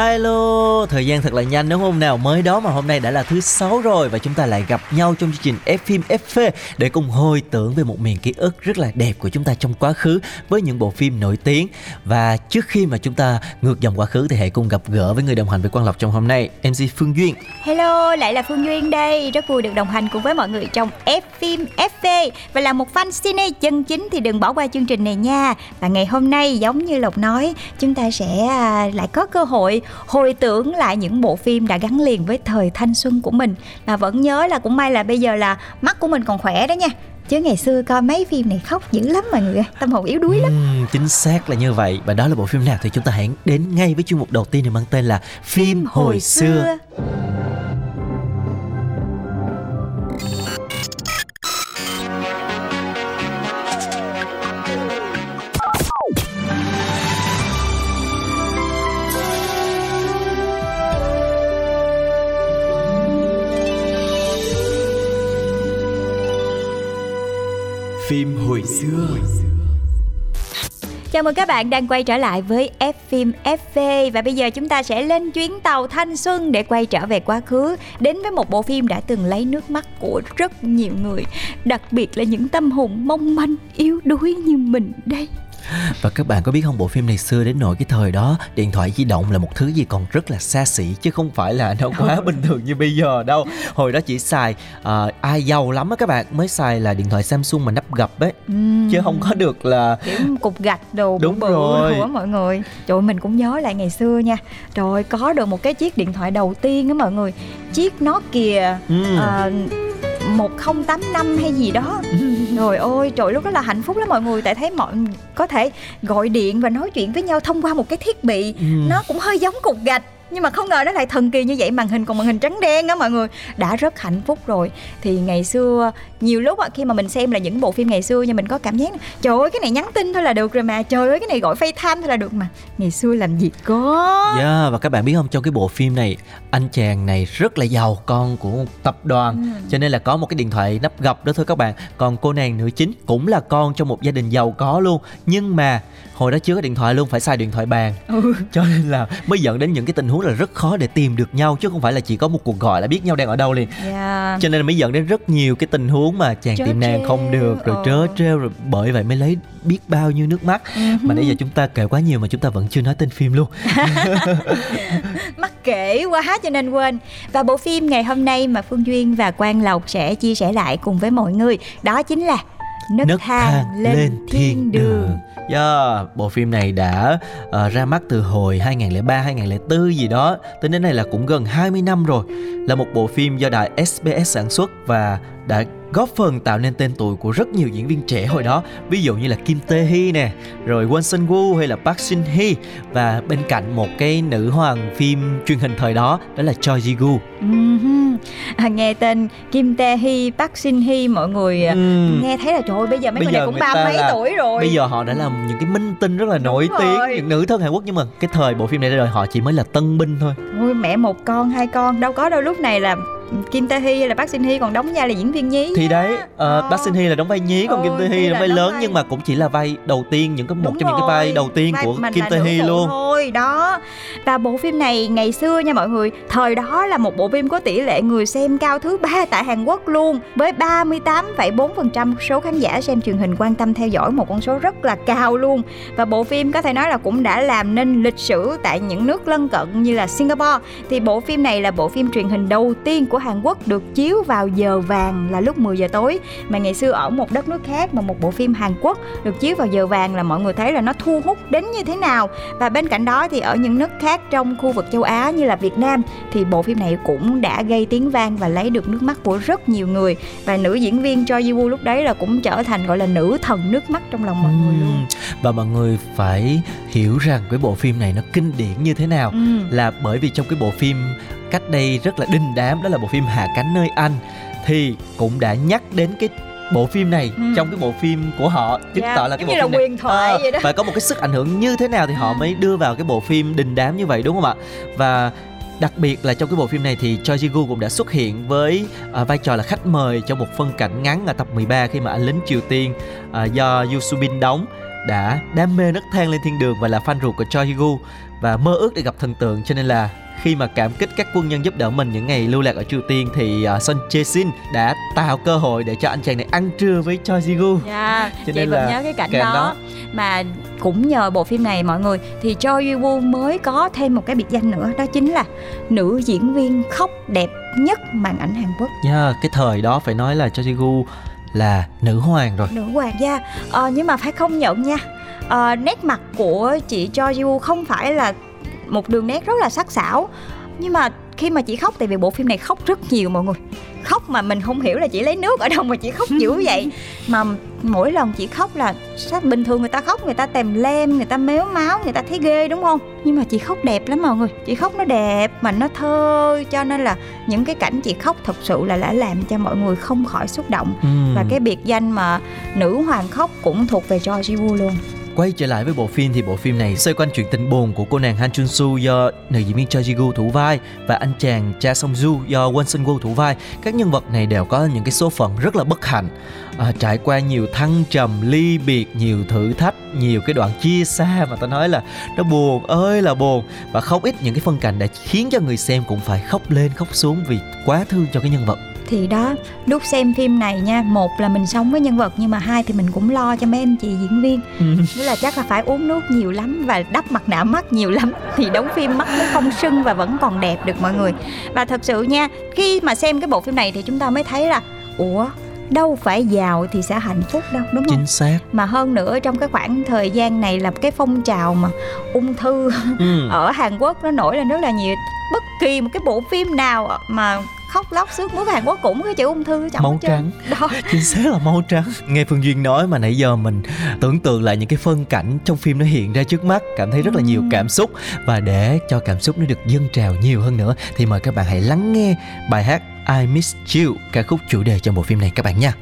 Hello, thời gian thật là nhanh đúng không nào? Mới đó mà hôm nay đã là thứ sáu rồi và chúng ta lại gặp nhau trong chương trình F phim FV để cùng hồi tưởng về một miền ký ức rất là đẹp của chúng ta trong quá khứ với những bộ phim nổi tiếng. Và trước khi mà chúng ta ngược dòng quá khứ thì hãy cùng gặp gỡ với người đồng hành với Quang Lộc trong hôm nay, MC Phương Duyên. Hello, lại là Phương Duyên đây. Rất vui được đồng hành cùng với mọi người trong F phim FV và là một fan cine chân chính thì đừng bỏ qua chương trình này nha. Và ngày hôm nay giống như Lộc nói, chúng ta sẽ à, lại có cơ hội hồi tưởng lại những bộ phim đã gắn liền với thời thanh xuân của mình mà vẫn nhớ là cũng may là bây giờ là mắt của mình còn khỏe đó nha. Chứ ngày xưa coi mấy phim này khóc dữ lắm mọi người ơi. Tâm hồn yếu đuối lắm. ừ, chính xác là như vậy và đó là bộ phim nào thì chúng ta hãy đến ngay với chuyên mục đầu tiên được mang tên là phim hồi xưa. xưa. Chào mừng các bạn đang quay trở lại với F phim FV và bây giờ chúng ta sẽ lên chuyến tàu thanh xuân để quay trở về quá khứ đến với một bộ phim đã từng lấy nước mắt của rất nhiều người, đặc biệt là những tâm hồn mong manh yếu đuối như mình đây. Và các bạn có biết không bộ phim này xưa đến nỗi cái thời đó điện thoại di động là một thứ gì còn rất là xa xỉ chứ không phải là nó quá bình thường như bây giờ đâu. Hồi đó chỉ xài à, ai giàu lắm á các bạn mới xài là điện thoại Samsung mà nắp gập ấy. Chứ không có được là kiểu cục gạch đồ Đúng bự rồi. của mọi người? Trời ơi, mình cũng nhớ lại ngày xưa nha. Trời ơi, có được một cái chiếc điện thoại đầu tiên á mọi người. Chiếc Nokia Ừ. ờ, 1085 hay gì đó Rồi ôi trời lúc đó là hạnh phúc lắm mọi người. Tại thấy mọi có thể gọi điện và nói chuyện với nhau thông qua một cái thiết bị. Ừ. Nó cũng hơi giống cục gạch nhưng mà không ngờ nó lại thần kỳ như vậy màn hình còn màn hình trắng đen á mọi người. Đã rất hạnh phúc rồi. Thì ngày xưa nhiều lúc á khi mà mình xem là những bộ phim ngày xưa nhưng mình có cảm giác trời ơi cái này nhắn tin thôi là được rồi mà. Trời ơi cái này gọi FaceTime thôi là được mà. Ngày xưa làm gì có. Yeah, và các bạn biết không trong cái bộ phim này anh chàng này rất là giàu con của một tập đoàn. Cho nên là có một cái điện thoại nắp gập đó thôi các bạn. Còn cô nàng nữ chính cũng là con trong một gia đình giàu có luôn. Nhưng mà hồi đó chưa có điện thoại luôn phải xài điện thoại bàn. Ừ. cho nên là mới dẫn đến những cái tình huống là rất khó để tìm được nhau chứ không phải là chỉ có một cuộc gọi là biết nhau đang ở đâu liền yeah. cho nên mới dẫn đến rất nhiều cái tình huống mà chàng Trớ tìm nàng không được rồi ờ. trớ trêu rồi bởi vậy mới lấy biết bao nhiêu nước mắt Ừ. mà nãy giờ chúng ta kể quá nhiều mà chúng ta vẫn chưa nói tên phim luôn mắc kể quá cho nên quên và bộ phim ngày hôm nay mà phương duyên và quang lộc sẽ chia sẻ lại cùng với mọi người đó chính là nấc, nấc thang, lên, thiên đường, Yeah, bộ phim này đã ờ, ra mắt từ hồi 2003 2004 gì đó, tính đến nay là cũng gần 20 năm rồi. Là một bộ phim do đài SBS sản xuất và đã góp phần tạo nên tên tuổi của rất nhiều diễn viên trẻ hồi đó, ví dụ như là Kim Tae Hee nè, rồi Won Sun Woo hay là Park Shin Hye và bên cạnh một cái nữ hoàng phim truyền hình thời đó đó là Choi Ji Gu. Ừm, à, nghe tên Kim Tae Hee, Park Shin Hye mọi người à, Ừm. nghe thấy là trời ơi, bây giờ mấy Bây người này giờ cũng người ba mấy là- tuổi rồi Bây giờ họ đã là những cái minh tinh rất là nổi rồi. tiếng, những nữ thân Hàn Quốc nhưng mà cái thời bộ phim này ra đời họ chỉ mới là tân binh thôi. Ôi, mẹ một con hai con đâu có đâu lúc này là Kim Tae Hee hay là Park Shin Hye còn đóng vai là diễn viên nhí thì đấy uh, Ờ. Park Shin Hye là đóng vai nhí còn Ừ, Kim Tae Hee là đóng vai lớn vai- nhưng mà cũng chỉ là vai đầu tiên những cái một Đúng trong những cái vai rồi. đầu tiên Vai của Kim Tae Hee luôn thôi đó và bộ phim này ngày xưa nha mọi người thời đó là một bộ phim có tỷ lệ người xem cao thứ ba tại Hàn Quốc luôn với 38,4% số khán giả xem truyền hình quan tâm theo dõi một con số rất là cao luôn và bộ phim có thể nói là cũng đã làm nên lịch sử tại những nước lân cận như là Singapore thì bộ phim này là bộ phim truyền hình đầu tiên của Hàn Quốc được chiếu vào giờ vàng là lúc 10 giờ tối mà ngày xưa ở một đất nước khác mà một bộ phim Hàn Quốc được chiếu vào giờ vàng là mọi người thấy là nó thu hút đến như thế nào và bên cạnh đó thì ở những nước khác trong khu vực châu Á như là Việt Nam thì bộ phim này cũng đã gây tiếng vang và lấy được nước mắt của rất nhiều người và nữ diễn viên Choi Ji Woo lúc đấy là cũng trở thành gọi là nữ thần nước mắt trong lòng mọi người luôn. Và mọi người phải hiểu rằng cái bộ phim này nó kinh điển như thế nào Ừ. là bởi vì trong cái bộ phim cách đây rất là đinh đám đó là bộ phim Hạ cánh nơi Anh thì cũng đã nhắc đến cái bộ phim này Ừ. trong cái bộ phim của họ chứng Dạ, tỏ là cái bộ phim này huyền thoại Ờ, vậy đó. phải có một cái sức ảnh hưởng như thế nào thì họ Ừ. mới đưa vào cái bộ phim đình đám như vậy đúng không ạ và đặc biệt là trong cái bộ phim này thì Choi Ji Gu cũng đã xuất hiện với à, vai trò là khách mời trong một phân cảnh ngắn ở tập 13 khi mà anh lính Triều Tiên à, do Yoo Soo Bin đóng đã đam mê nấc thang lên thiên đường và là fan ruột của Choi Ji Gu và mơ ước để gặp thần tượng cho nên là khi mà cảm kích các quân nhân giúp đỡ mình những ngày lưu lạc ở Triều Tiên thì uh, Son Jae Shin đã tạo cơ hội để cho anh chàng này ăn trưa với Choi Ji Gu. Dạ, Cho nên vẫn là nhớ cái cảnh cảnh đó. đó. Mà cũng nhờ bộ phim này mọi người thì Choi Yoo Woo mới có thêm một cái biệt danh nữa đó chính là nữ diễn viên khóc đẹp nhất màn ảnh Hàn Quốc. Yeah, cái thời đó phải nói là Choi Ji Gu là nữ hoàng rồi. Nữ hoàng gia. Ờ, nhưng mà phải công nhận nha. Ờ, nét mặt của chị Choi Yoo Woo không phải là một đường nét rất là sắc sảo. Nhưng mà khi mà chị khóc tại vì bộ phim này khóc rất nhiều mọi người. Khóc mà mình không hiểu là chị lấy nước ở đâu mà chị khóc dữ vậy. Mà mỗi lần chị khóc là sao bình thường người ta khóc người ta tèm lem người ta méo máu người ta thấy ghê đúng không? Nhưng mà chị khóc đẹp lắm mọi người. Chị khóc nó đẹp mà nó thơ cho nên là những cái cảnh chị khóc thật sự là đã làm cho mọi người không khỏi xúc động. Ừm. và cái biệt danh mà nữ hoàng khóc cũng thuộc về Ji Woo luôn Quay trở lại với bộ phim thì bộ phim này xoay quanh chuyện tình buồn của cô nàng Han Chun Soo do nữ diễn viên Cha Ji Gu thủ vai và anh chàng Cha Song Ju do Won Sun Woo thủ vai. Các nhân vật này đều có những cái số phận rất là bất hạnh, à, trải qua nhiều thăng trầm, ly biệt, nhiều thử thách, nhiều cái đoạn chia xa mà ta nói là nó buồn ơi là buồn và không ít những cái phân cảnh đã khiến cho người xem cũng phải khóc lên khóc xuống vì quá thương cho cái nhân vật thì đó lúc xem phim này nha một là mình sống với nhân vật nhưng mà hai thì mình cũng lo cho mấy anh chị diễn viên. Nghĩa là chắc là phải uống nước nhiều lắm và đắp mặt nạ mắt nhiều lắm thì đóng phim mắt mới không sưng và vẫn còn đẹp được mọi người. Và thật sự nha khi mà xem cái bộ phim này thì chúng ta mới thấy là ủa đâu phải giàu thì sẽ hạnh phúc đâu đúng không Chính xác. mà hơn nữa trong cái khoảng thời gian này là cái phong trào mà ung thư Ừ. ở Hàn Quốc nó nổi lên rất là nhiều bất kỳ một cái bộ phim nào mà khóc lóc sướt mướt Hàn Quốc cũng cái chữ ung thư trong Máu trắng. đó chính xác là màu trắng nghe phương duyên nói mà nãy giờ mình tưởng tượng lại những cái phân cảnh trong phim nó hiện ra trước mắt cảm thấy rất là nhiều Ừm. cảm xúc và để cho cảm xúc nó được dâng trào nhiều hơn nữa thì mời các bạn hãy lắng nghe bài hát I Miss You ca khúc chủ đề cho bộ phim này các bạn nha.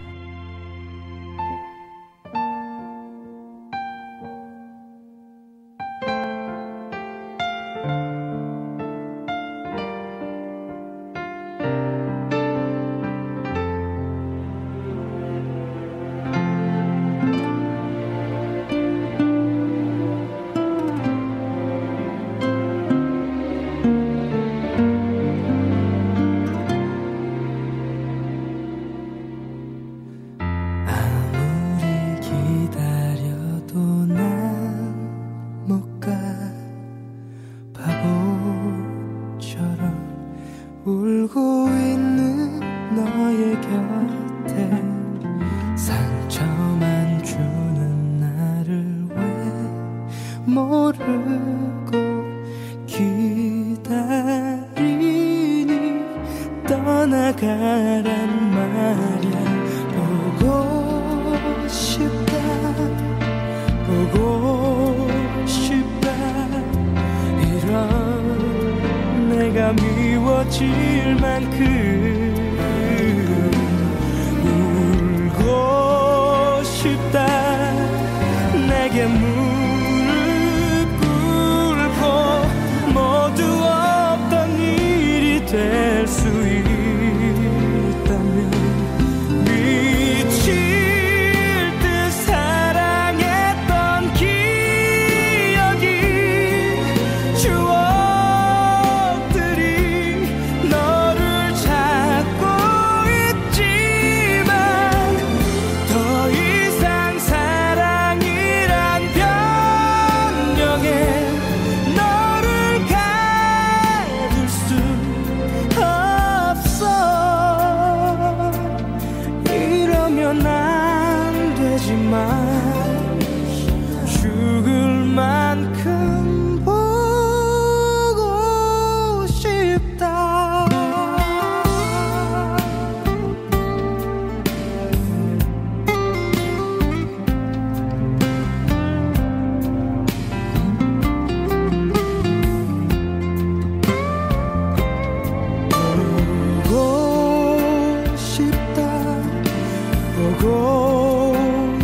보고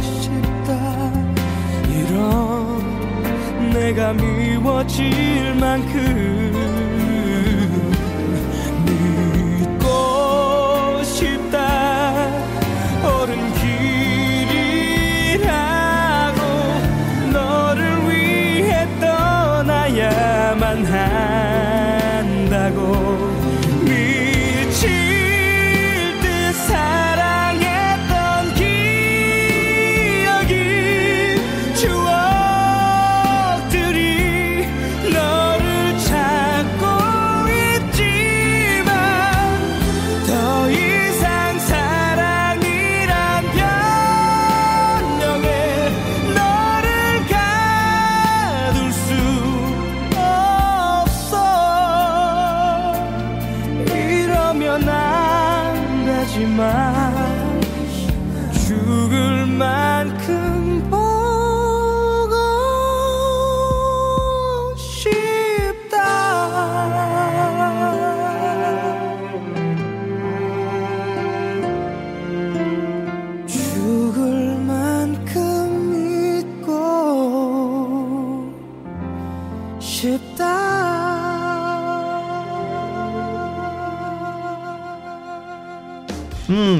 싶다. 이런 내가 미워질 만큼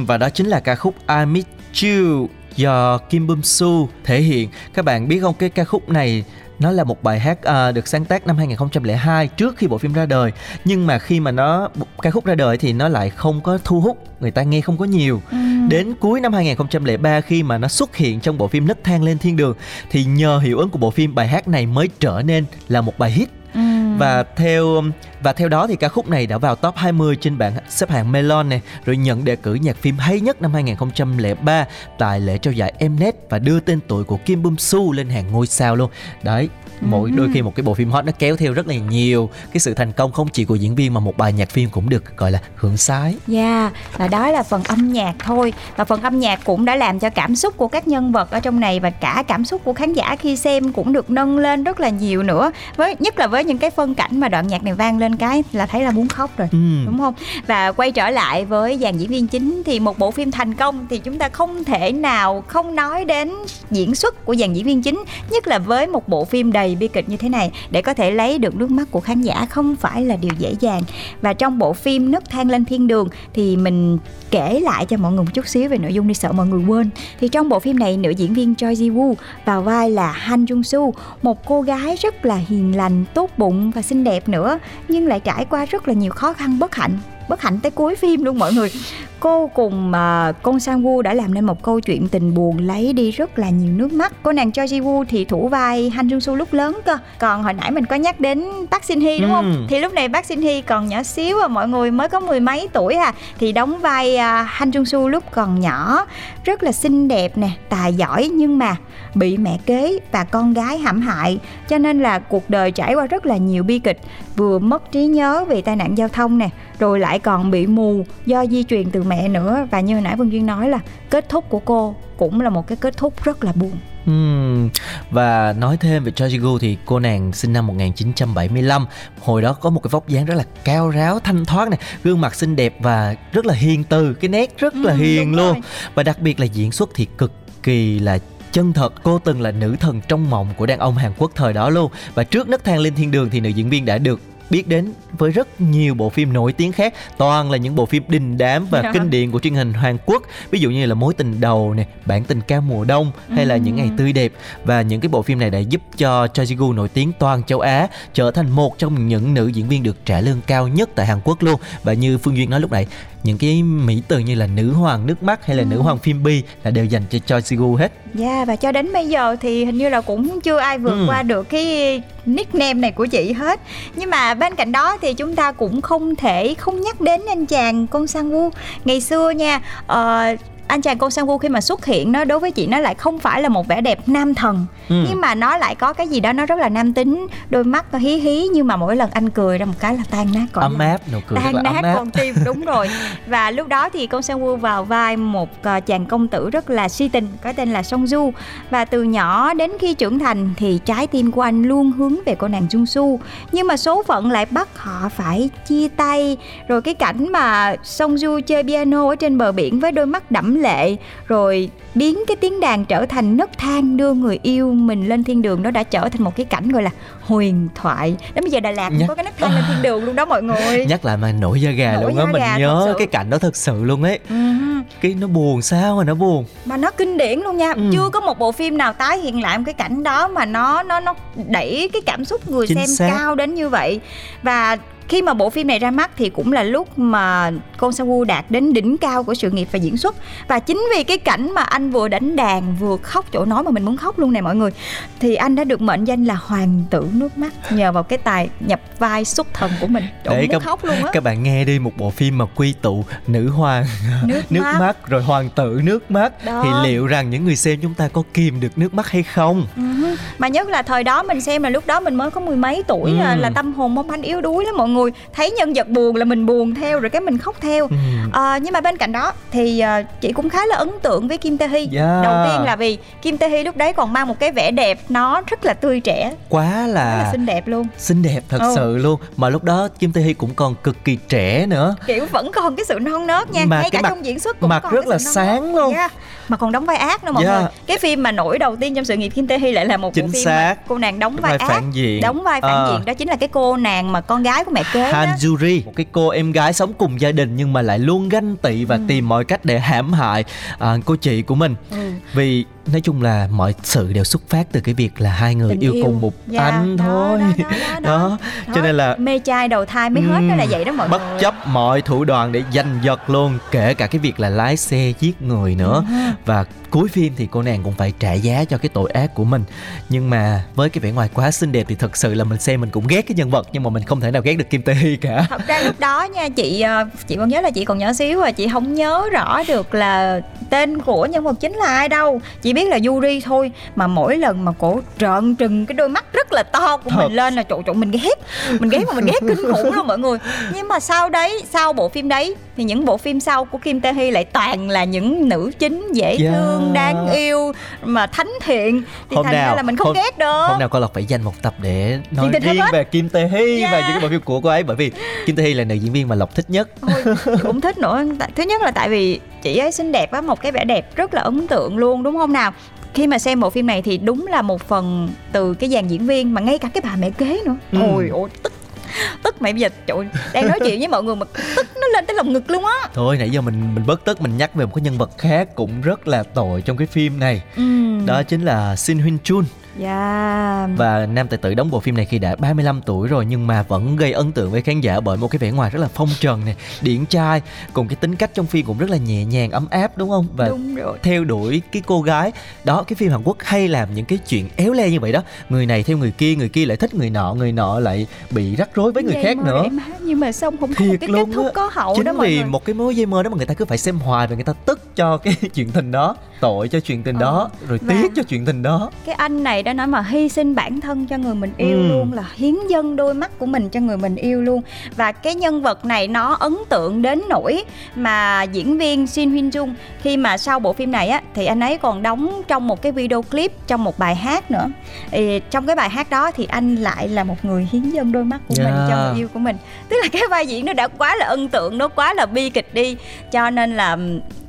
và đó chính là ca khúc I Miss You do Kim Bum Su thể hiện. Các bạn biết không cái ca khúc này nó là một bài hát à, được sáng tác năm 2002 trước khi bộ phim ra đời. Nhưng mà khi mà nó ca khúc ra đời thì nó lại không có thu hút người ta nghe không có nhiều. Đến cuối năm 2003 khi mà nó xuất hiện trong bộ phim nấc thang lên thiên đường thì nhờ hiệu ứng của bộ phim bài hát này mới trở nên là một bài hit và theo và theo đó thì ca khúc này đã vào top 20 trên bảng xếp hạng Melon này rồi nhận đề cử nhạc phim hay nhất năm 2003 tại lễ trao giải Mnet và đưa tên tuổi của Kim Bum Su lên hàng ngôi sao luôn. Đấy mỗi đôi khi một cái bộ phim hot nó kéo theo rất là nhiều cái sự thành công không chỉ của diễn viên mà một bài nhạc phim cũng được gọi là hưởng sái Yeah, và đó là phần âm nhạc thôi Và phần âm nhạc cũng đã làm cho cảm xúc của các nhân vật ở trong này Và cả cảm xúc của khán giả khi xem cũng được nâng lên rất là nhiều nữa với Nhất là với những cái phân cảnh mà đoạn nhạc này vang lên cái là thấy là muốn khóc rồi Ừ. Đúng không? Và quay trở lại với dàn diễn viên chính Thì một bộ phim thành công thì chúng ta không thể nào không nói đến diễn xuất của dàn diễn viên chính Nhất là với một bộ phim đầy bi kịch như thế này Để có thể lấy được nước mắt của khán giả không phải là điều dễ dàng Và trong bộ phim Nấc thang lên thiên đường thì mình kể lại cho mọi người một chút xíu về nội dung đi sợ mọi người quên. Thì trong bộ phim này nữ diễn viên Choi Ji Woo vào vai là Han Jung Soo, một cô gái rất là hiền lành, tốt bụng và xinh đẹp nữa, nhưng lại trải qua rất là nhiều khó khăn bất hạnh bất hạnh tới cuối phim luôn mọi người. Cô cùng uh, Kong Sang Woo đã làm nên một câu chuyện tình buồn lấy đi rất là nhiều nước mắt. Cô nàng Choi Ji Woo thì thủ vai Han Jung Soo lúc lớn cơ. Còn hồi nãy mình có nhắc đến Park Shin Hye đúng không? Ừm. thì lúc này Park Shin Hye còn nhỏ xíu à mọi người mới có mười mấy tuổi à thì đóng vai uh, Han Jung Soo lúc còn nhỏ. Rất là xinh đẹp nè tài giỏi nhưng mà bị mẹ kế và con gái hãm hại cho nên là cuộc đời trải qua rất là nhiều bi kịch. Vừa mất trí nhớ vì tai nạn giao thông nè rồi lại còn bị mù do di truyền từ mẹ nữa. Và như hồi nãy Vân Duyên nói là kết thúc của cô cũng là một cái kết thúc rất là buồn. Ừm, Và nói thêm về Choi Ji Woo thì cô nàng sinh năm 1975 Hồi đó có một cái vóc dáng rất là cao ráo, thanh thoát này Gương mặt xinh đẹp và rất là hiền từ Cái nét rất là Ừ, hiền luôn. rồi. Và đặc biệt là diễn xuất thì cực kỳ là chân thật. Cô từng là nữ thần trong mộng của đàn ông Hàn Quốc thời đó luôn. Và trước nấc thang lên thiên đường thì nữ diễn viên đã được biết đến với rất nhiều bộ phim nổi tiếng khác. Toàn là những bộ phim đình đám và Dạ. kinh điển của truyền hình Hàn Quốc. Ví dụ như là mối tình đầu nè bản tình ca mùa đông hay là những ngày tươi đẹp. Và những cái bộ phim này đã giúp cho Choi Ji Woo nổi tiếng toàn châu Á trở thành một trong những nữ diễn viên được trả lương cao nhất tại Hàn Quốc luôn. Và như Phương Duyên nói lúc nãy những cái mỹ từ như là nữ hoàng nước mắt hay là nữ hoàng phim bi là đều dành cho Choi Woo hết. Dạ và cho đến bây giờ thì hình như là cũng chưa ai vượt Ừ. qua được cái nickname này của chị hết. Nhưng mà bên cạnh đó thì chúng ta cũng không thể không nhắc đến anh chàng Con Sang Woo. Ngày xưa nha ờ, anh chàng Con Sang Woo khi mà xuất hiện nó đối với chị nó lại không phải là một vẻ đẹp nam thần. Ừ. nhưng mà nó lại có cái gì đó nó rất là nam tính đôi mắt nó hí hí nhưng mà mỗi lần anh cười ra một cái là tan nát cõi ấm áp nụ cười tan nát con tim đúng rồi. Và lúc đó thì con Sang Woo vào vai một ờ, chàng công tử rất là si tình có tên là Song Du và từ nhỏ đến khi trưởng thành thì trái tim của anh luôn hướng về cô nàng Jung Su nhưng mà số phận lại bắt họ phải chia tay. Rồi cái cảnh mà Song Du chơi piano ở trên bờ biển với đôi mắt đẫm lệ rồi biến cái tiếng đàn trở thành nấc thang đưa người yêu mình lên thiên đường. Đó đã trở thành một cái cảnh gọi là huyền thoại. Đến bây giờ Đà Lạt Nhắc- có cái nấc thang lên thiên đường luôn đó mọi người. Nhắc lại mà nổi da gà Nổi luôn á mình gà nhớ cái cảnh đó thật sự luôn ấy. Ừ. cái nó buồn sao mà nó buồn? Mà nó kinh điển luôn nha. Ừ. chưa có một bộ phim nào tái hiện lại một cái cảnh đó mà nó nó nó đẩy cái cảm xúc người Chính xem xác. cao đến như vậy. Và khi mà bộ phim này ra mắt thì cũng là lúc mà Kon Sa Woo đạt đến đỉnh cao của sự nghiệp và diễn xuất và chính vì cái cảnh mà anh vừa đánh đàn vừa khóc chỗ nói mà mình muốn khóc luôn nè mọi người thì anh đã được mệnh danh là hoàng tử nước mắt nhờ vào cái tài nhập vai xuất thần của mình Để muốn các- khóc luôn á các bạn nghe đi một bộ phim mà quy tụ nữ hoàng nước, nước mắt, mắt rồi hoàng tử nước mắt Đó. thì liệu rằng những người xem chúng ta có kìm được nước mắt hay không Ừ. mà nhất là thời đó mình xem là lúc đó mình mới có mười mấy tuổi Ừ. à, là tâm hồn mong manh yếu đuối lắm mọi người thấy nhân vật buồn là mình buồn theo rồi cái mình khóc theo Ừ. À, nhưng mà bên cạnh đó thì à, chị cũng khá là ấn tượng với Kim Tae Hee. Yeah. Đầu tiên là vì Kim Tae Hee lúc đấy còn mang một cái vẻ đẹp nó rất là tươi trẻ, quá là là xinh đẹp luôn. xinh đẹp thật Ừ. sự luôn mà lúc đó Kim Tae Hee cũng còn cực kỳ trẻ nữa Kiểu vẫn còn cái sự non nớt nha, Mà ngay cả mặt- trong diễn xuất cũng mặt còn rất là sáng nớt. luôn. Yeah. Mà còn đóng vai ác nữa mọi Yeah. người. Cái phim mà nổi đầu tiên trong sự nghiệp Kim Tae Hee lại là một Chính bộ phim xác. cô nàng đóng vai, vai ác. phản diện Đóng vai phản Ờ. diện đó chính là cái cô nàng mà con gái của mẹ kế đó. Hanjuri một cái cô em gái sống cùng gia đình nhưng mà lại luôn ganh tị và Ừ. tìm mọi cách để hãm hại à, cô chị của mình Ừ. vì nói chung là mọi sự đều xuất phát từ cái việc là hai người Tình yêu, yêu. cùng một Dạ, anh đó, thôi đó, đó, đó, đó. cho nên là mê trai đầu thai mới hết đó là vậy đó mọi bất người. chấp mọi thủ đoạn để giành giật luôn kể cả cái việc là lái xe giết người nữa Ừ. và cuối phim thì cô nàng cũng phải trả giá cho cái tội ác của mình nhưng mà với cái vẻ ngoài quá xinh đẹp thì thật sự là mình xem mình cũng ghét cái nhân vật nhưng mà mình không thể nào ghét được Kim Tae Hee cả thật ra lúc đó nha chị ờ, chị còn nhớ là chị còn nhỏ xíu và chị không nhớ rõ được là tên của nhân vật chính là ai đâu chị biết là Yuri thôi mà mỗi lần mà cổ trợn trừng cái đôi mắt rất là to của Thật. mình lên là trộn trộn mình ghét. Mình ghét mà mình ghét kinh khủng luôn mọi người. Nhưng mà sau đấy sau bộ phim đấy thì những bộ phim sau của Kim Tae Hee lại toàn là những nữ chính dễ Yeah. thương đáng yêu mà thánh thiện. Thì Hôm thành ra nào- là mình không hôm- ghét được. hôm nào con lộc phải dành một tập để nói riêng về Kim Tae Hee Yeah. và những cái bộ phim của cô ấy bởi vì Kim Tae Hee là nữ diễn viên mà lộc thích nhất. Ôi, cũng thích nữa. Thứ nhất là tại vì chị ấy xinh đẹp á một cái vẻ đẹp rất là ấn tượng luôn đúng không nào? Khi mà xem bộ phim này thì đúng là một phần từ cái dàn diễn viên mà ngay cả cái bà mẹ kế nữa. Ừ. ôi ôi tức tức mày bây giờ trời đang nói chuyện với mọi người mà tức nó lên tới lồng ngực luôn á. Thôi nãy giờ mình mình bớt tức mình nhắc về một cái nhân vật khác cũng rất là tội trong cái phim này. Ừ. đó chính là Shin Hyun Chun dạ. Và nam tài tử đóng bộ phim này khi đã 35 tuổi rồi nhưng mà vẫn gây ấn tượng với khán giả bởi một cái vẻ ngoài rất là phong trần này điển trai cùng cái tính cách trong phim cũng rất là nhẹ nhàng ấm áp đúng không? Và đúng rồi. theo đuổi cái cô gái đó cái phim Hàn Quốc hay làm những cái chuyện éo le như vậy đó. Người này theo người kia người kia lại thích người nọ người nọ lại bị rắc rối với người Dây khác mơ nữa. má, nhưng mà xong không có một Thiệt cái kết thúc có hậu chính đó mọi vì người. một cái mối dây mơ đó mà người ta cứ phải xem hoài và người ta tức cho cái chuyện tình đó tội cho chuyện tình Ờ, đó rồi và- tiếc cho chuyện tình đó. cái anh này đã nói mà hy sinh bản thân cho người mình yêu Ừ. luôn là hiến dâng đôi mắt của mình cho người mình yêu luôn. Và cái nhân vật này nó ấn tượng đến nỗi mà diễn viên Shin Hyun Jung. Khi mà sau bộ phim này á thì anh ấy còn đóng trong một cái video clip trong một bài hát nữa. Thì trong cái bài hát đó thì anh lại là một người hiến dâng đôi mắt của mình Yeah. cho người yêu của mình. Tức là cái vai diễn nó đã quá là ấn tượng nó quá là bi kịch đi. Cho nên là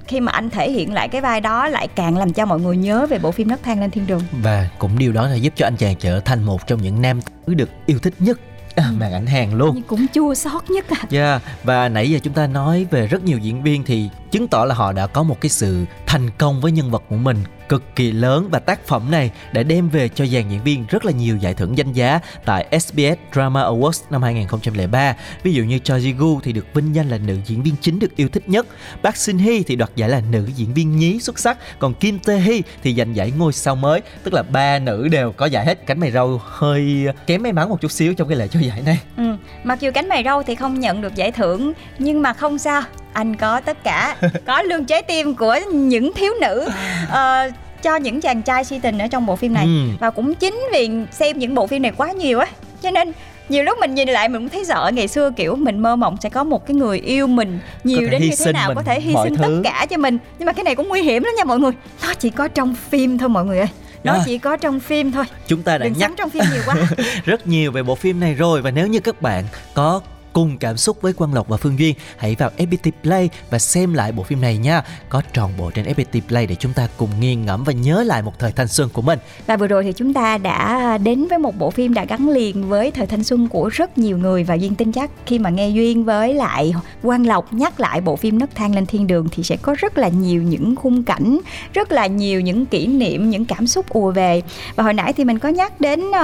khi mà anh thể hiện lại cái vai đó lại càng làm cho mọi người nhớ về bộ phim nấc thang lên thiên đường. Và cũng điều đó là giúp cho anh chàng trở thành một trong những nam tử được yêu thích nhất. À, màn ảnh hàng luôn. Nhưng cũng chua xót nhất à. Yeah, và nãy giờ chúng ta nói về rất nhiều diễn viên thì chứng tỏ là họ đã có một cái sự thành công với nhân vật của mình cực kỳ lớn và tác phẩm này đã đem về cho dàn diễn viên rất là nhiều giải thưởng danh giá tại SBS Drama Awards năm 2003. Ví dụ như Cho Ji-gu thì được vinh danh là nữ diễn viên chính được yêu thích nhất, Park Shin Hye thì đoạt giải là nữ diễn viên nhí xuất sắc, còn Kim Tae Hee thì giành giải ngôi sao mới, tức là ba nữ đều có giải hết. Cánh mày râu hơi kém may mắn một chút xíu trong cái lễ trao giải này. Ừ, mặc dù cánh mày râu thì không nhận được giải thưởng nhưng mà không sao, anh có tất cả, có lương trái tim của những thiếu nữ ờ, cho những chàng trai si tình ở trong bộ phim này. Ừ. Và cũng chính vì xem những bộ phim này quá nhiều á, cho nên nhiều lúc mình nhìn lại mình cũng thấy sợ. Ngày xưa kiểu mình mơ mộng sẽ có một cái người yêu mình nhiều đến như thế nào mình có thể hy sinh thứ. tất cả cho mình. Nhưng mà cái này cũng nguy hiểm lắm nha mọi người. Nó chỉ có trong phim thôi mọi người ơi. Nó chỉ có trong phim thôi. Chúng ta đã đừng nhắc trong phim nhiều quá. rất nhiều về bộ phim này rồi. Và nếu như các bạn có cùng cảm xúc với Quang Lộc và Phương Duyên, hãy vào FPT Play và xem lại bộ phim này nha. Có tròn bộ trên FPT Play để chúng ta cùng nghiền ngẫm và nhớ lại một thời thanh xuân của mình. Và vừa rồi thì chúng ta đã đến với một bộ phim đã gắn liền với thời thanh xuân của rất nhiều người và Duyên tin chắc khi mà nghe Duyên với lại Quang Lộc nhắc lại bộ phim Nấc thang lên thiên đường thì sẽ có rất là nhiều những khung cảnh, rất là nhiều những kỷ niệm, những cảm xúc ùa về. Và hồi nãy thì mình có nhắc đến uh,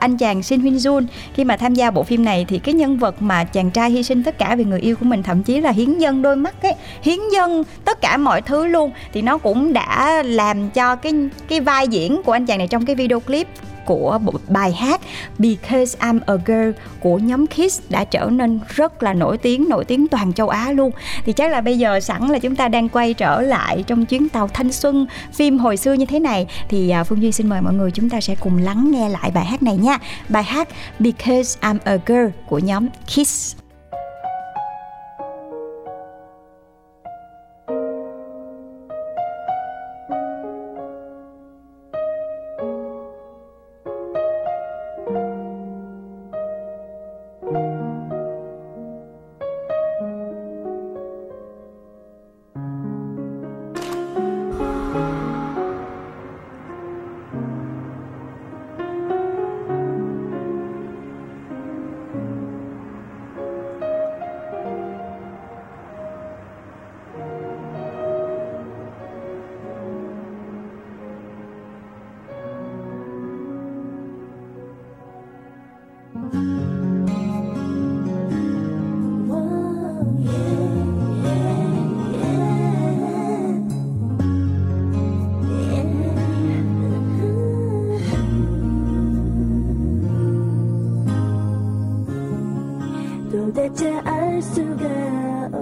anh chàng Shin Hyun Jun khi mà tham gia bộ phim này thì cái nhân vật mà chàng trai hy sinh tất cả vì người yêu của mình thậm chí là hiến dân đôi mắt ấy, hiến dân tất cả mọi thứ luôn. Thì nó cũng đã làm cho cái cái vai diễn của anh chàng này trong cái video clip của bài hát Because I'm a Girl của nhóm Kiss đã trở nên rất là nổi tiếng, nổi tiếng toàn châu Á luôn. Thì chắc là bây giờ sẵn là chúng ta đang quay trở lại trong chuyến tàu thanh xuân phim hồi xưa như thế này thì à, Phương Duy xin mời mọi người chúng ta sẽ cùng lắng nghe lại bài hát này nha. Bài hát Because I'm a Girl của nhóm Kiss.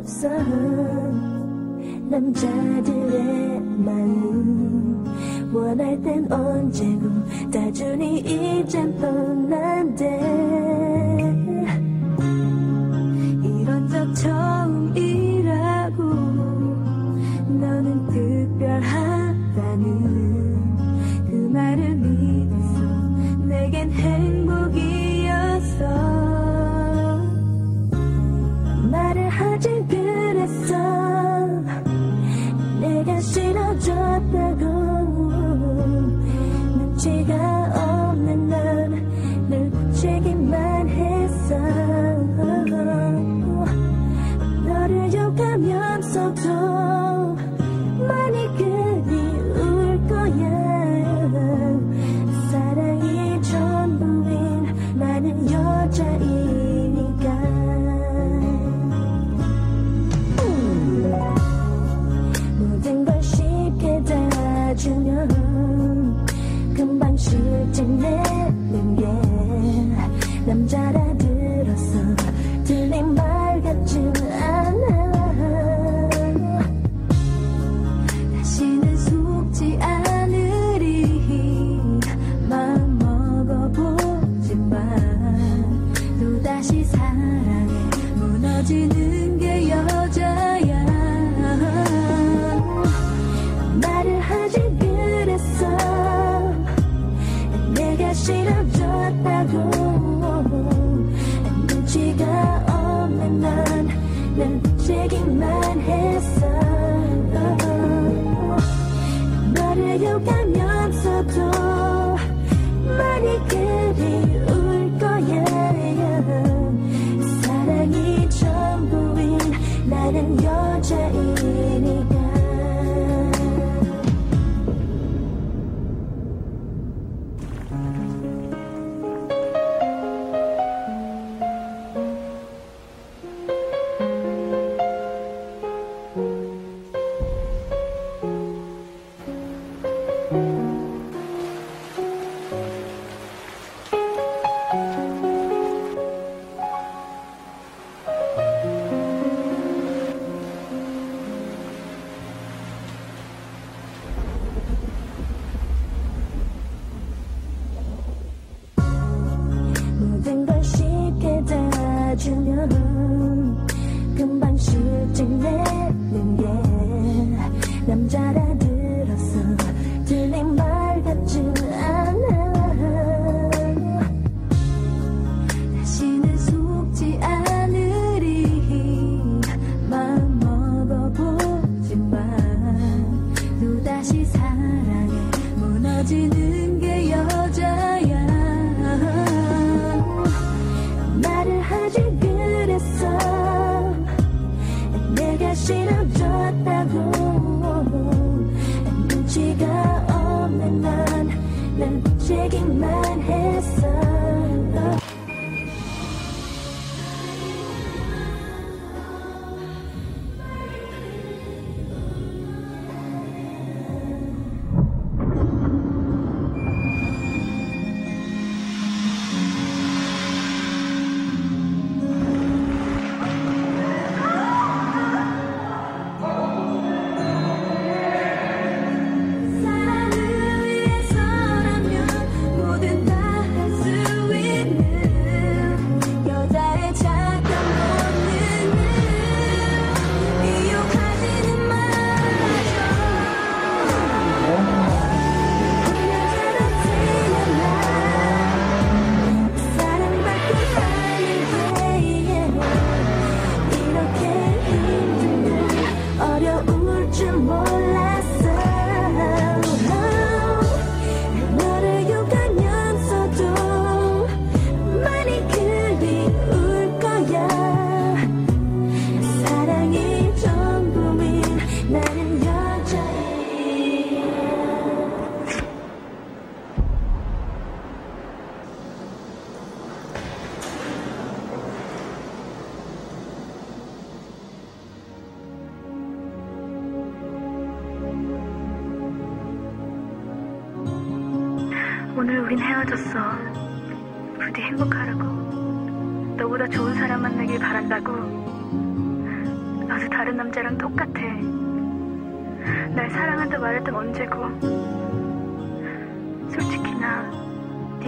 없어 남자들의 마음 원할 땐 언제고 다준 싫어졌다고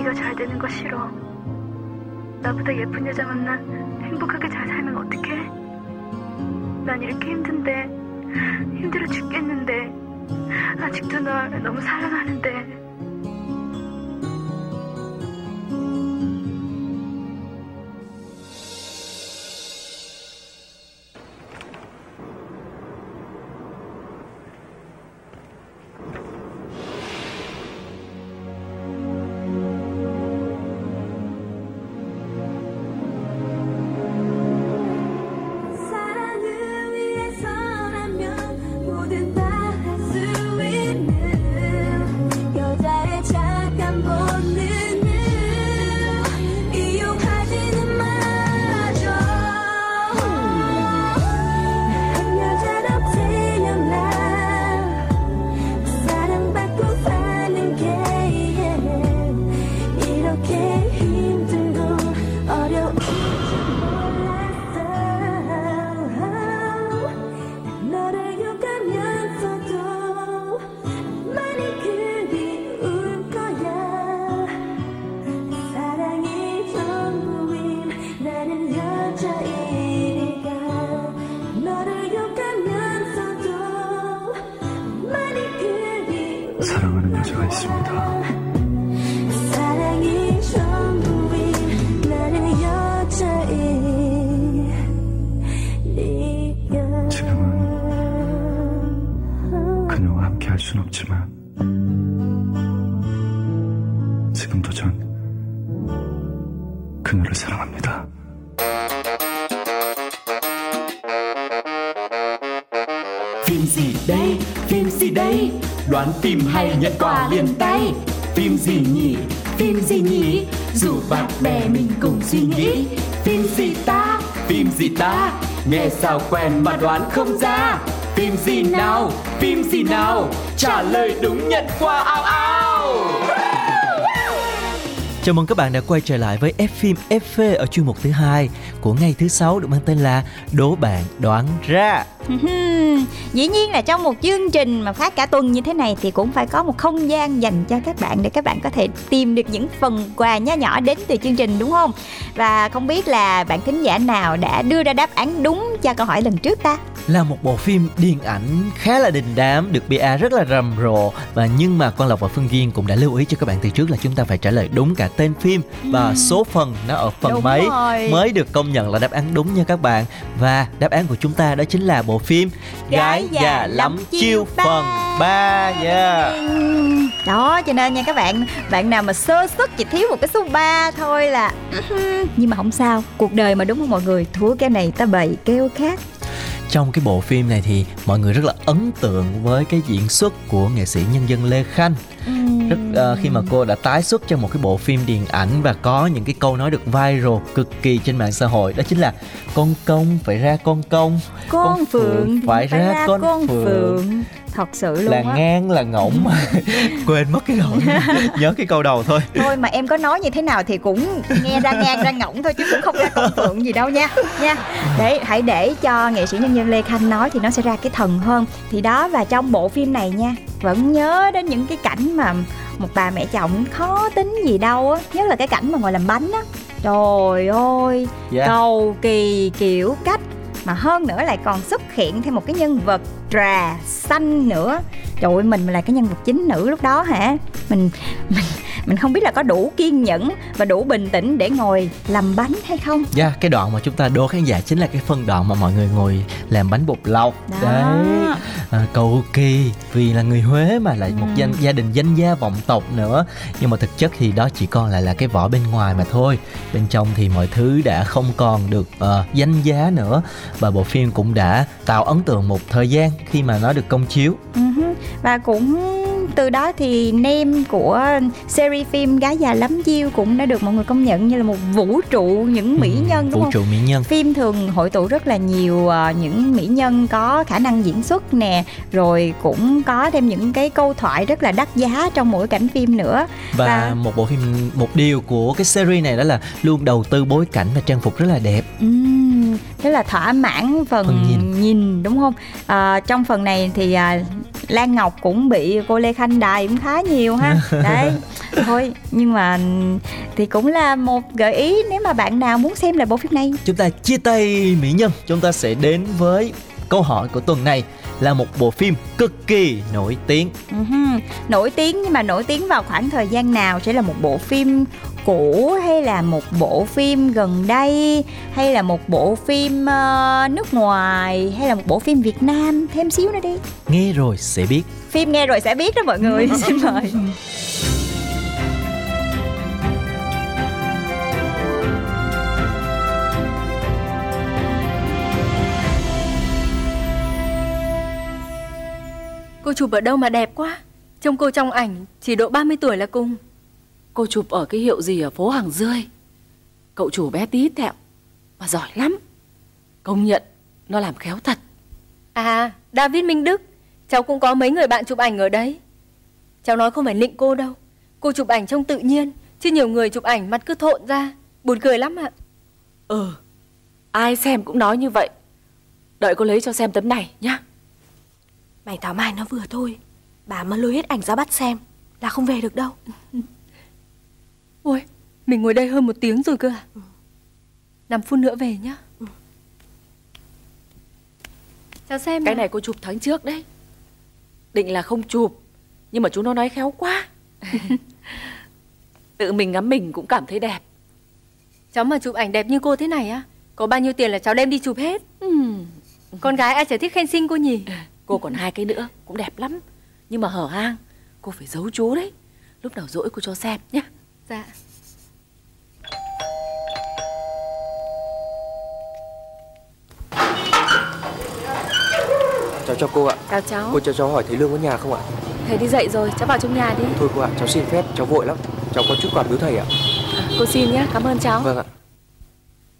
네가 잘 되는 거 싫어. 나보다 예쁜 여자 만나 행복하게 잘 살면 어떡해? 난 이렇게 힘든데 힘들어 죽겠는데 아직도 널 너무 사랑하는데 phim hay nhận quà liền tay. Phim gì nhỉ, phim gì nhỉ? Dù bạn bè mình cùng suy nghĩ. Phim gì ta, phim gì ta? Nghe sao quen mà đoán không ra. Phim gì nào, phim gì nào? Trả lời đúng nhận quà ao ao Chào mừng các bạn đã quay trở lại với F phim FV ở chuyên mục thứ hai của ngày thứ sáu được mang tên là Đố bạn đoán ra. Dĩ nhiên là trong một chương trình mà phát cả tuần như thế này thì cũng phải có một không gian dành cho các bạn để các bạn có thể tìm được những phần quà nhỏ nhỏ đến từ chương trình, đúng không? Và không biết là bạn thính giả nào đã đưa ra đáp án đúng cho câu hỏi lần trước ta? Là một bộ phim điện ảnh khá là đình đám được PA rất là rầm rộ. Và nhưng mà Quang Lộc và Phương Duyên cũng đã lưu ý cho các bạn từ trước là chúng ta phải trả lời đúng cả tên phim và số phần nó ở phần Đúng mấy rồi. mới được công nhận là đáp án đúng nha các bạn. Và đáp án của chúng ta đó chính là bộ phim Gái già lắm chiêu phần 3 yeah. đó cho nên nha các bạn bạn nào mà sơ xuất chỉ thiếu một cái số 3 thôi là nhưng mà không sao cuộc đời mà đúng không mọi người? Thua cái này ta bày kêu khác trong cái bộ phim này thì mọi người rất là ấn tượng với cái diễn xuất của nghệ sĩ nhân dân Lê Khanh rất ờ, khi mà cô đã tái xuất cho một cái bộ phim điện ảnh và có những cái câu nói được viral cực kỳ trên mạng xã hội đó chính là con công phải ra con công con, phượng thì phải ra con, phượng, thật sự luôn là á. ngang là ngỗng. Quên mất cái đầu nhớ cái câu đầu thôi. Thôi mà em có nói như thế nào thì cũng nghe ra ngang ra ngỗng thôi chứ cũng không ra con phượng gì đâu nha nha. Để hãy để cho nghệ sĩ nhân dân lê khanh nói thì nó sẽ ra cái thần hơn. Thì đó và trong bộ phim này nha vẫn nhớ đến những cái cảnh mà một bà mẹ chồng khó tính gì đâu á nhất là cái cảnh mà ngồi làm bánh á. Trời ơi Dạ. cầu kỳ kiểu cách mà hơn nữa lại còn xuất hiện thêm một cái nhân vật trà xanh nữa. Trời ơi mình là cái nhân vật chính nữ lúc đó hả? Mình mình mình không biết là có đủ kiên nhẫn và đủ bình tĩnh để ngồi làm bánh hay không. Dạ, cái đoạn mà chúng ta đố khán giả chính là cái phân đoạn mà mọi người ngồi làm bánh bột lọc. Đó. Đấy, à, cầu kỳ vì là người Huế mà lại một Ừ. danh gia đình danh gia vọng tộc nữa. Nhưng mà thực chất thì đó chỉ còn lại là cái vỏ bên ngoài mà thôi. Bên trong thì mọi thứ đã không còn được ờ, danh giá nữa. Và bộ phim cũng đã tạo ấn tượng một thời gian khi mà nó được công chiếu. Hứ. và cũng từ đó thì name của series phim gái già lắm chiêu cũng đã được mọi người công nhận như là một vũ trụ những mỹ Ừ, nhân đúng Vũ không trụ mỹ nhân phim thường hội tụ rất là nhiều ờ, những mỹ nhân có khả năng diễn xuất nè rồi cũng có thêm những cái câu thoại rất là đắt giá trong mỗi cảnh phim nữa Và Và- một bộ phim, một điều của cái series này đó là luôn đầu tư bối cảnh và trang phục rất là đẹp Ừm, thế là thỏa mãn phần, Phần nhìn. nhìn. đúng không à, trong phần này thì à, Lan Ngọc cũng bị cô Lê Khanh đài cũng khá nhiều ha. Đấy thôi nhưng mà thì cũng là một gợi ý nếu mà bạn nào muốn xem lại bộ phim này. Chúng ta chia tay mỹ nhân Chúng ta sẽ đến với câu hỏi của tuần này Là một bộ phim cực kỳ nổi tiếng. Ừm, nổi tiếng nhưng mà nổi tiếng vào khoảng thời gian nào sẽ là một bộ phim cũ hay là một bộ phim gần đây hay là một bộ phim ờ, nước ngoài hay là một bộ phim Việt Nam? Thêm xíu nữa đi. Nghe rồi sẽ biết. Phim nghe rồi sẽ biết đó mọi người xin mời. Cô chụp ở đâu mà đẹp quá? Trông cô trong ảnh chỉ độ 30 tuổi là cùng Cô chụp ở cái hiệu gì ở phố Hàng Rươi. Cậu chủ bé tí tẹo Mà giỏi lắm. Công nhận Nó làm khéo thật. À David Minh Đức Cháu cũng có mấy người bạn chụp ảnh ở đấy. Cháu nói không phải nịnh cô đâu. Cô chụp ảnh trông tự nhiên Chứ nhiều người chụp ảnh mặt cứ thộn ra. Buồn cười lắm ạ. Ừ Ai xem cũng nói như vậy. Đợi cô lấy cho xem tấm này nhá. Mày thảo mai nó vừa thôi. Bà mà lôi hết ảnh ra bắt xem Là không về được đâu Ôi Mình ngồi đây hơn một tiếng rồi cơ à 5 phút nữa về nhá. Cháu xem Cái nào. này cô chụp tháng trước đấy. Định là không chụp Nhưng mà chúng nó nói khéo quá. Tự mình ngắm mình cũng cảm thấy đẹp. Cháu mà chụp ảnh đẹp như cô thế này á Có bao nhiêu tiền là cháu đem đi chụp hết. Ừm, Con gái ai chả thích khen xinh cô nhỉ? Cô còn hai cái nữa Cũng đẹp lắm. Nhưng mà hở hang Cô phải giấu chú đấy. Lúc nào rỗi cô cho xem nhé Dạ. Chào cho cô ạ. Chào cháu. Cô cho cháu hỏi thầy Lương có nhà không ạ? Thầy đi dậy rồi Cháu vào trong nhà đi. Thôi cô ạ cháu xin phép cháu vội lắm. Cháu có chút quà biếu thầy ạ. Cô xin nhé Cảm ơn cháu. Vâng ạ.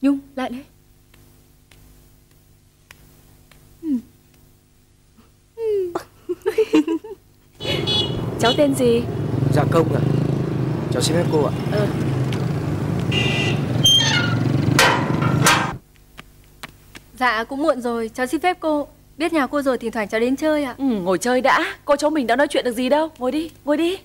Nhung lại đây Cháu tên gì? Dạ công ạ Cháu xin phép cô ạ Ừ. Dạ cũng muộn rồi. Cháu xin phép cô. Biết nhà cô rồi thỉnh thoảng cháu đến chơi ạ. Ừ, Ngồi chơi đã. Cô cháu mình đã nói chuyện được gì đâu. Ngồi đi Ngồi đi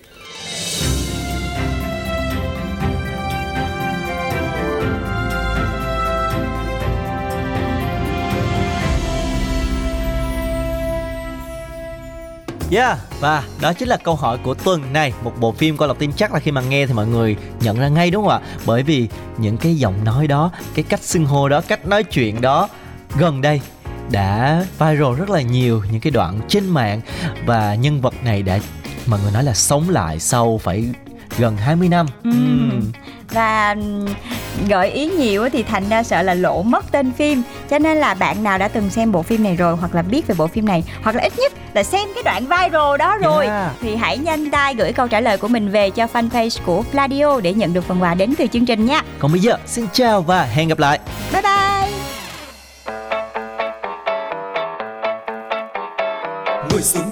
Yeah, và đó chính là câu hỏi của tuần này. Một bộ phim coi lọc tin chắc là khi mà nghe thì mọi người nhận ra ngay đúng không ạ? Bởi vì những cái giọng nói đó, cái cách xưng hô đó, cách nói chuyện đó Gần đây đã viral rất là nhiều những cái đoạn trên mạng. Và nhân vật này đã mọi người nói là sống lại sau phải gần 20 năm. Ừm. và gợi ý nhiều á thì thành ra sợ là lộ mất tên phim. Cho nên là bạn nào đã từng xem bộ phim này rồi hoặc là biết về bộ phim này hoặc là ít nhất là xem cái đoạn viral đó rồi Yeah. thì hãy nhanh tay gửi câu trả lời của mình về cho fanpage của Pladio để nhận được phần quà đến từ chương trình nha. Còn bây giờ xin chào và hẹn gặp lại. Bye bye. Ngồi xuống